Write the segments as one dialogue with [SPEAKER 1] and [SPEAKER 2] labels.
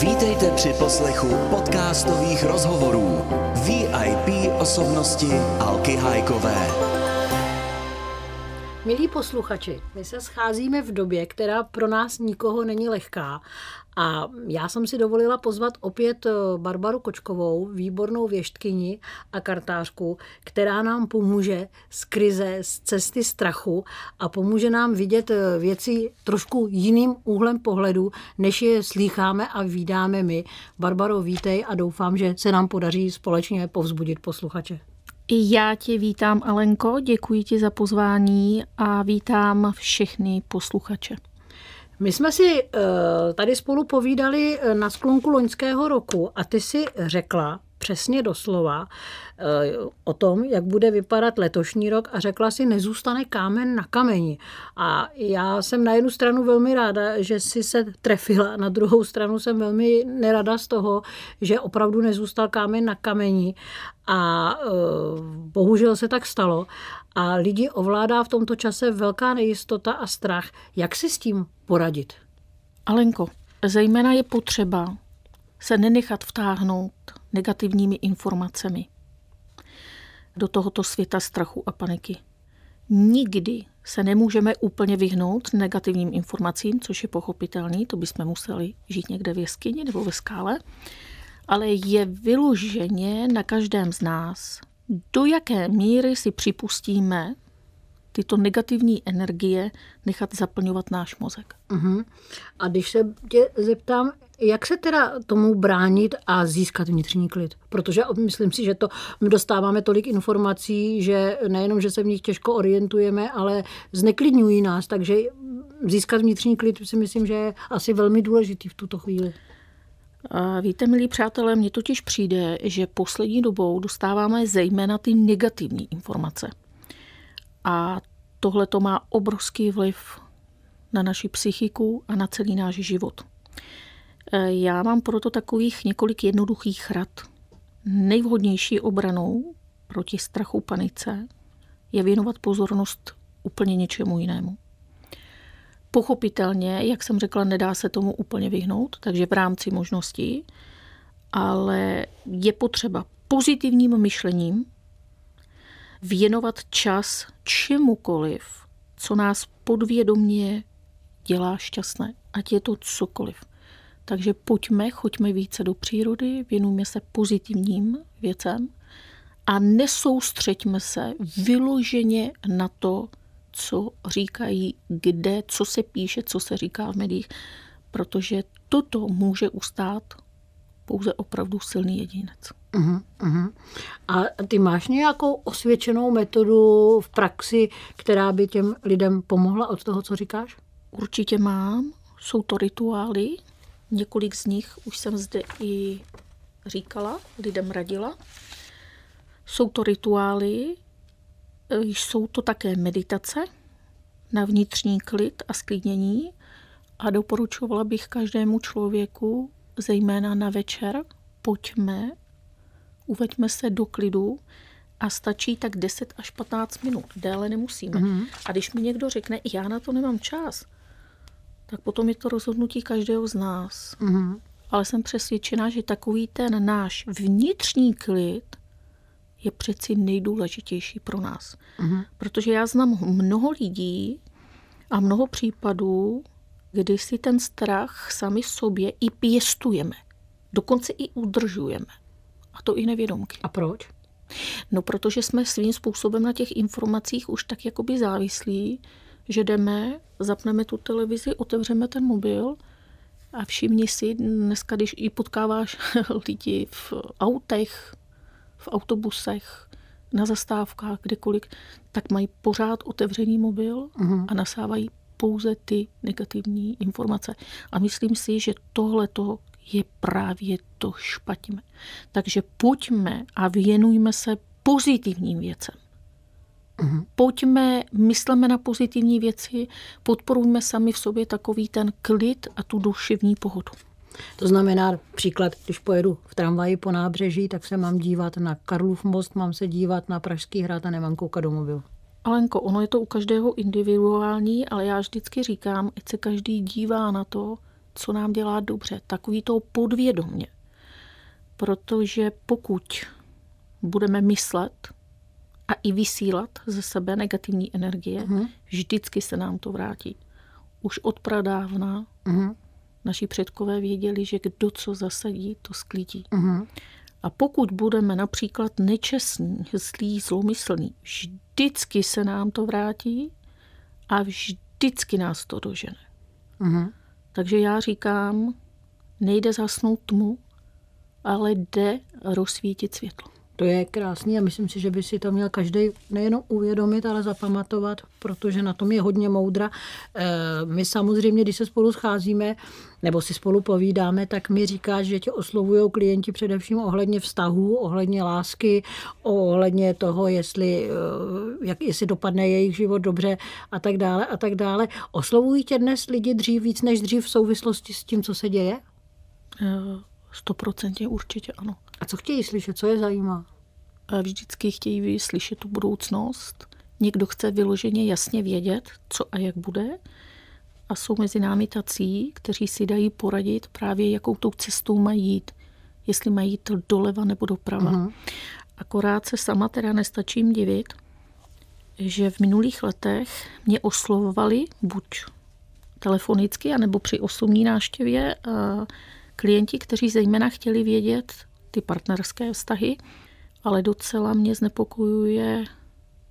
[SPEAKER 1] Vítejte při poslechu podcastových rozhovorů VIP osobnosti Alky Hajkové.
[SPEAKER 2] Milí posluchači, my se scházíme v době, která pro nás nikoho není lehká a já jsem si dovolila pozvat opět eh, Barbaru Kočkovou, výbornou věštkyni a kartářku, která nám pomůže z krize, z cesty strachu a pomůže nám vidět eh, věci trošku jiným úhlem pohledu, než je slýcháme a vídáme my. Barbaro, vítej a doufám, že se nám podaří společně povzbudit posluchače.
[SPEAKER 3] Já tě vítám, Alenko, děkuji ti za pozvání a vítám všechny posluchače.
[SPEAKER 2] My jsme si uh, tady spolu povídali eh, na sklonku loňského roku a ty si řekla přesně doslova uh, o tom, jak bude vypadat letošní rok a řekla si, nezůstane kámen na kameni. A já jsem na jednu stranu velmi ráda, že si se trefila, na druhou stranu jsem velmi nerada z toho, že opravdu nezůstal kámen na kameni a uh, bohužel se tak stalo. A lidi ovládá v tomto čase velká nejistota a strach. Jak si s tím poradit?
[SPEAKER 3] Alenko, zejména je potřeba se nenechat vtáhnout negativními informacemi do tohoto světa strachu a paniky. Nikdy se nemůžeme úplně vyhnout negativním informacím, což je pochopitelný, to bychom museli žít někde v jeskyni nebo ve skále, ale je vyloženě na každém z nás, do jaké míry si připustíme tyto negativní energie nechat zaplňovat náš mozek.
[SPEAKER 2] Uh-huh. A když se tě zeptám, jak se teda tomu bránit a získat vnitřní klid? Protože myslím si, že to dostáváme tolik informací, že nejenom, že se v nich těžko orientujeme, ale zneklidňují nás, takže získat vnitřní klid si myslím, že je asi velmi důležitý v tuto chvíli.
[SPEAKER 3] Víte, milí přátelé, mně totiž přijde, že poslední dobou dostáváme zejména ty negativní informace. A tohle to má obrovský vliv na naši psychiku a na celý náš život. E, já mám proto takových několik jednoduchých rad. Nejvhodnější obranou proti strachu, panice je věnovat pozornost úplně něčemu jinému. Pochopitelně, jak jsem řekla, nedá se tomu úplně vyhnout, takže v rámci možností, ale je potřeba pozitivním myšlením věnovat čas čemukoliv, co nás podvědomně dělá šťastné, ať je to cokoliv. Takže pojďme, choďme více do přírody, věnujme se pozitivním věcem a nesoustřeďme se vyloženě na to, co říkají, kde, co se píše, co se říká v médiích, protože toto může ustát pouze opravdu silný jedinec. Uh-huh,
[SPEAKER 2] uh-huh. A ty máš nějakou osvědčenou metodu v praxi, která by těm lidem pomohla od toho, co říkáš?
[SPEAKER 3] Určitě mám. Jsou to rituály. Několik z nich už jsem zde i říkala, lidem radila. Jsou to rituály, E, jsou to také meditace na vnitřní klid a sklidnění a doporučovala bych každému člověku, zejména na večer, pojďme, uveďme se do klidu a stačí tak 10 až 15 minut. Déle nemusíme. Mm-hmm. A když mi někdo řekne, já na to nemám čas, tak potom je to rozhodnutí každého z nás. Mm-hmm. Ale jsem přesvědčena, že takový ten náš vnitřní klid je přeci nejdůležitější pro nás. Uh-huh. Protože já znám mnoho lidí a mnoho případů, kdy si ten strach sami sobě i pěstujeme. Dokonce i udržujeme. A to i nevědomky.
[SPEAKER 2] A proč?
[SPEAKER 3] No, protože jsme svým způsobem na těch informacích už tak jakoby závislí, že jdeme, zapneme tu televizi, otevřeme ten mobil a všimni si, dneska, když i potkáváš lidi v autech, v autobusech, na zastávkách, kdekoliv, tak mají pořád otevřený mobil uh-huh. a nasávají pouze ty negativní informace. A myslím si, že tohle je právě to špatně. Takže pojďme a věnujme se pozitivním věcem. Uh-huh. Pojďme, myslíme na pozitivní věci, podporujme sami v sobě takový ten klid a tu duševní pohodu.
[SPEAKER 2] To znamená, příklad, když pojedu v tramvaji po nábřeží, tak se mám dívat na Karlův most, mám se dívat na Pražský hrad a nemám koukat do mobilu.
[SPEAKER 3] Alenko, ono je to u každého individuální, ale já vždycky říkám, ať se každý dívá na to, co nám dělá dobře, takový to podvědomě. Protože pokud budeme myslet a i vysílat ze sebe negativní energie, uh-huh. vždycky se nám to vrátí. Už od pradávna uh-huh. naši předkové věděli, že kdo co zasadí, to sklidí. Uh-huh. A pokud budeme například nečestní, zlí, zlomyslní, vždycky se nám to vrátí a vždycky nás to dožene. Uh-huh. Takže já říkám, nejde zasnout tmu, ale jde rozsvítit světlo.
[SPEAKER 2] To je krásný a myslím si, že by si to měl každý nejenom uvědomit, ale zapamatovat, protože na tom je hodně moudra. Eh, my samozřejmě, když se spolu scházíme nebo si spolu povídáme, tak mi říkáš, že tě oslovují klienti především ohledně vztahů, ohledně lásky, ohledně toho, jestli, eh, jak, jestli dopadne jejich život dobře a tak dále a tak dále. Oslovují tě dnes lidi dřív víc než dřív v souvislosti s tím, co se děje?
[SPEAKER 3] Stoprocentně určitě ano.
[SPEAKER 2] A co chtějí slyšet? Co je zajímá?
[SPEAKER 3] Vždycky chtějí slyšet tu budoucnost. Někdo chce vyloženě jasně vědět, co a jak bude. A jsou mezi námi tací, kteří si dají poradit právě, jakou tou cestou mají jít. Jestli mají jít doleva nebo doprava. Uh-huh. Akorát se sama teda nestačím divit, že v minulých letech mě oslovovali buď telefonicky, anebo při osobní náštěvě klienti, kteří zejména chtěli vědět ty partnerské vztahy, ale docela mě znepokojuje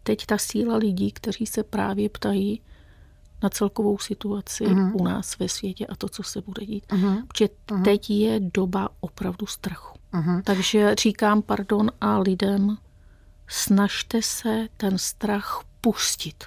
[SPEAKER 3] teď ta síla lidí, kteří se právě ptají na celkovou situaci uh-huh. u nás ve světě a to, co se bude dít. Uh-huh. Protože uh-huh. teď je doba opravdu strachu. Uh-huh. Takže říkám pardon a lidem, snažte se ten strach pustit.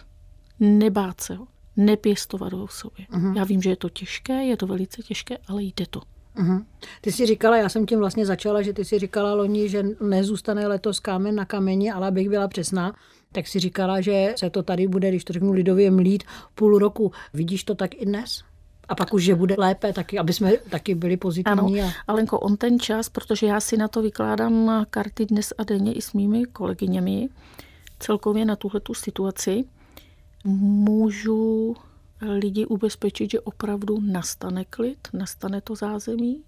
[SPEAKER 3] Nebát se ho. Nepěstovat ho v sobě. Uh-huh. Já vím, že je to těžké, je to velice těžké, ale jde to.
[SPEAKER 2] Uh-huh. Ty jsi říkala, já jsem tím vlastně začala, že ty si říkala loni, že nezůstane letos kámen na kameni, ale abych byla přesná, tak si říkala, že se to tady bude, když to řeknu lidově, mlít půl roku. Vidíš to tak i dnes? A pak už, že bude lépe, taky, aby jsme taky byli pozitivní.
[SPEAKER 3] Ano, a... Alenko, on ten čas, protože já si na to vykládám karty dnes a denně i s mými kolegyněmi, celkově na tuhle situaci, můžu lidi ubezpečit, že opravdu nastane klid, nastane to zázemí.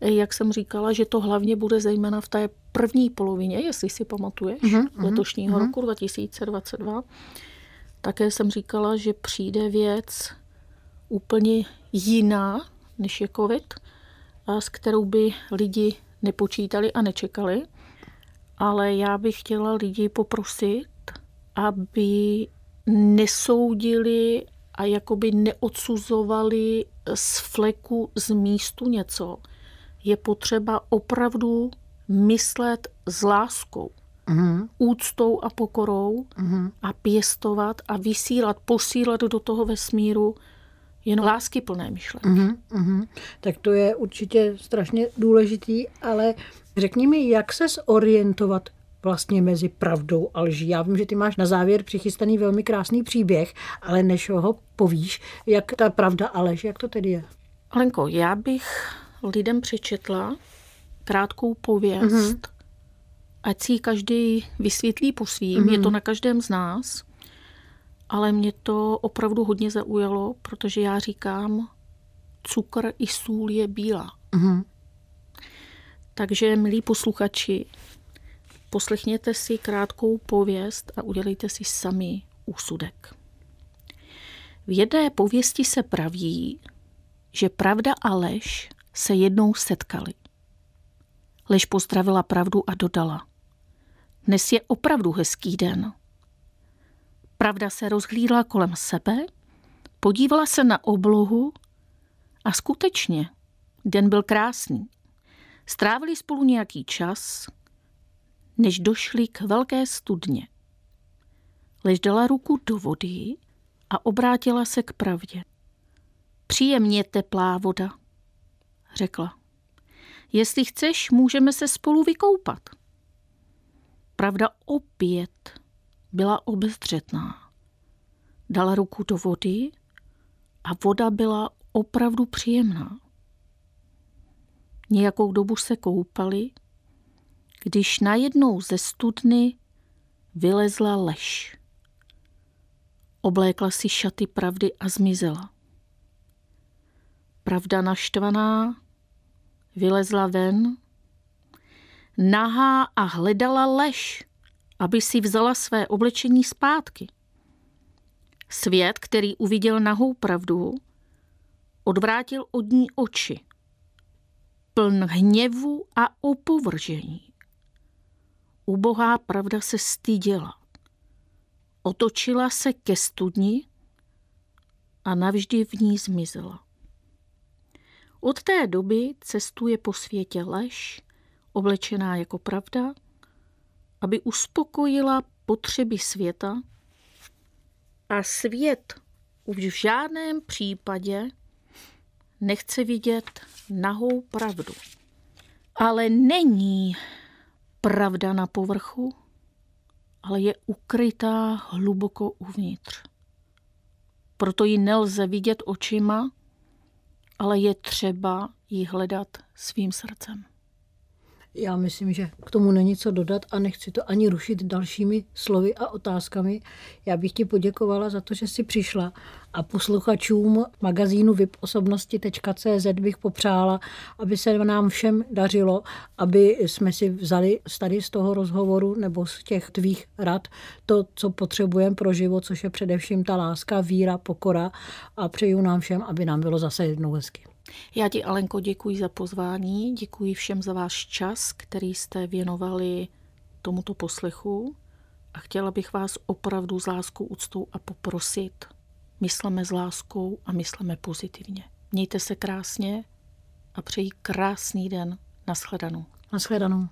[SPEAKER 3] Jak jsem říkala, že to hlavně bude zejména v té první polovině, jestli si pamatuješ, uh-huh, letošního uh-huh. roku 2022. Také jsem říkala, že přijde věc úplně jiná, než je COVID, a s kterou by lidi nepočítali a nečekali. Ale já bych chtěla lidi poprosit, aby nesoudili a jakoby neodsuzovali z fleku z místu něco, je potřeba opravdu myslet s láskou, mm-hmm. úctou a pokorou mm-hmm. a pěstovat a vysílat, posílat do toho vesmíru jen lásky plné myšlenky. Mm-hmm.
[SPEAKER 2] Tak to je určitě strašně důležitý, ale řekni mi, jak se zorientovat vlastně mezi pravdou a lží. Já vím, že ty máš na závěr přichystaný velmi krásný příběh, ale než ho povíš, jak ta pravda a lež, jak to tedy je?
[SPEAKER 3] Alenko, já bych lidem přečetla krátkou pověst, mm-hmm. ať si ji každý vysvětlí po svým, mm-hmm. je to na každém z nás, ale mě to opravdu hodně zaujalo, protože já říkám, cukr i sůl je bílá. Mm-hmm. Takže, milí posluchači, Poslechněte si krátkou pověst a udělejte si sami úsudek. V jedné pověsti se praví, že pravda a lež se jednou setkali. Lež pozdravila pravdu a dodala. Dnes je opravdu hezký den. Pravda se rozhlídla kolem sebe, podívala se na oblohu a skutečně den byl krásný. Strávili spolu nějaký čas, než došli k velké studně. Lež dala ruku do vody a obrátila se k pravdě. Příjemně teplá voda, řekla. Jestli chceš, můžeme se spolu vykoupat. Pravda opět byla obezřetná. Dala ruku do vody a voda byla opravdu příjemná. Nějakou dobu se koupali když najednou ze studny vylezla lež. Oblékla si šaty pravdy a zmizela. Pravda naštvaná vylezla ven, nahá a hledala lež, aby si vzala své oblečení zpátky. Svět, který uviděl nahou pravdu, odvrátil od ní oči, pln hněvu a opovržení. Ubohá pravda se styděla. Otočila se ke studni a navždy v ní zmizela. Od té doby cestuje po světě lež, oblečená jako pravda, aby uspokojila potřeby světa a svět už v žádném případě nechce vidět nahou pravdu. Ale není pravda na povrchu, ale je ukrytá hluboko uvnitř. Proto ji nelze vidět očima, ale je třeba ji hledat svým srdcem.
[SPEAKER 2] Já myslím, že k tomu není co dodat a nechci to ani rušit dalšími slovy a otázkami. Já bych ti poděkovala za to, že jsi přišla a posluchačům magazínu viposobnosti.cz bych popřála, aby se nám všem dařilo, aby jsme si vzali tady z toho rozhovoru nebo z těch tvých rad to, co potřebujeme pro život, což je především ta láska, víra, pokora a přeju nám všem, aby nám bylo zase jednou hezky.
[SPEAKER 3] Já ti, Alenko, děkuji za pozvání, děkuji všem za váš čas, který jste věnovali tomuto poslechu a chtěla bych vás opravdu s láskou, úctou a poprosit, mysleme s láskou a mysleme pozitivně. Mějte se krásně a přeji krásný den. Naschledanou.
[SPEAKER 2] Naschledanou.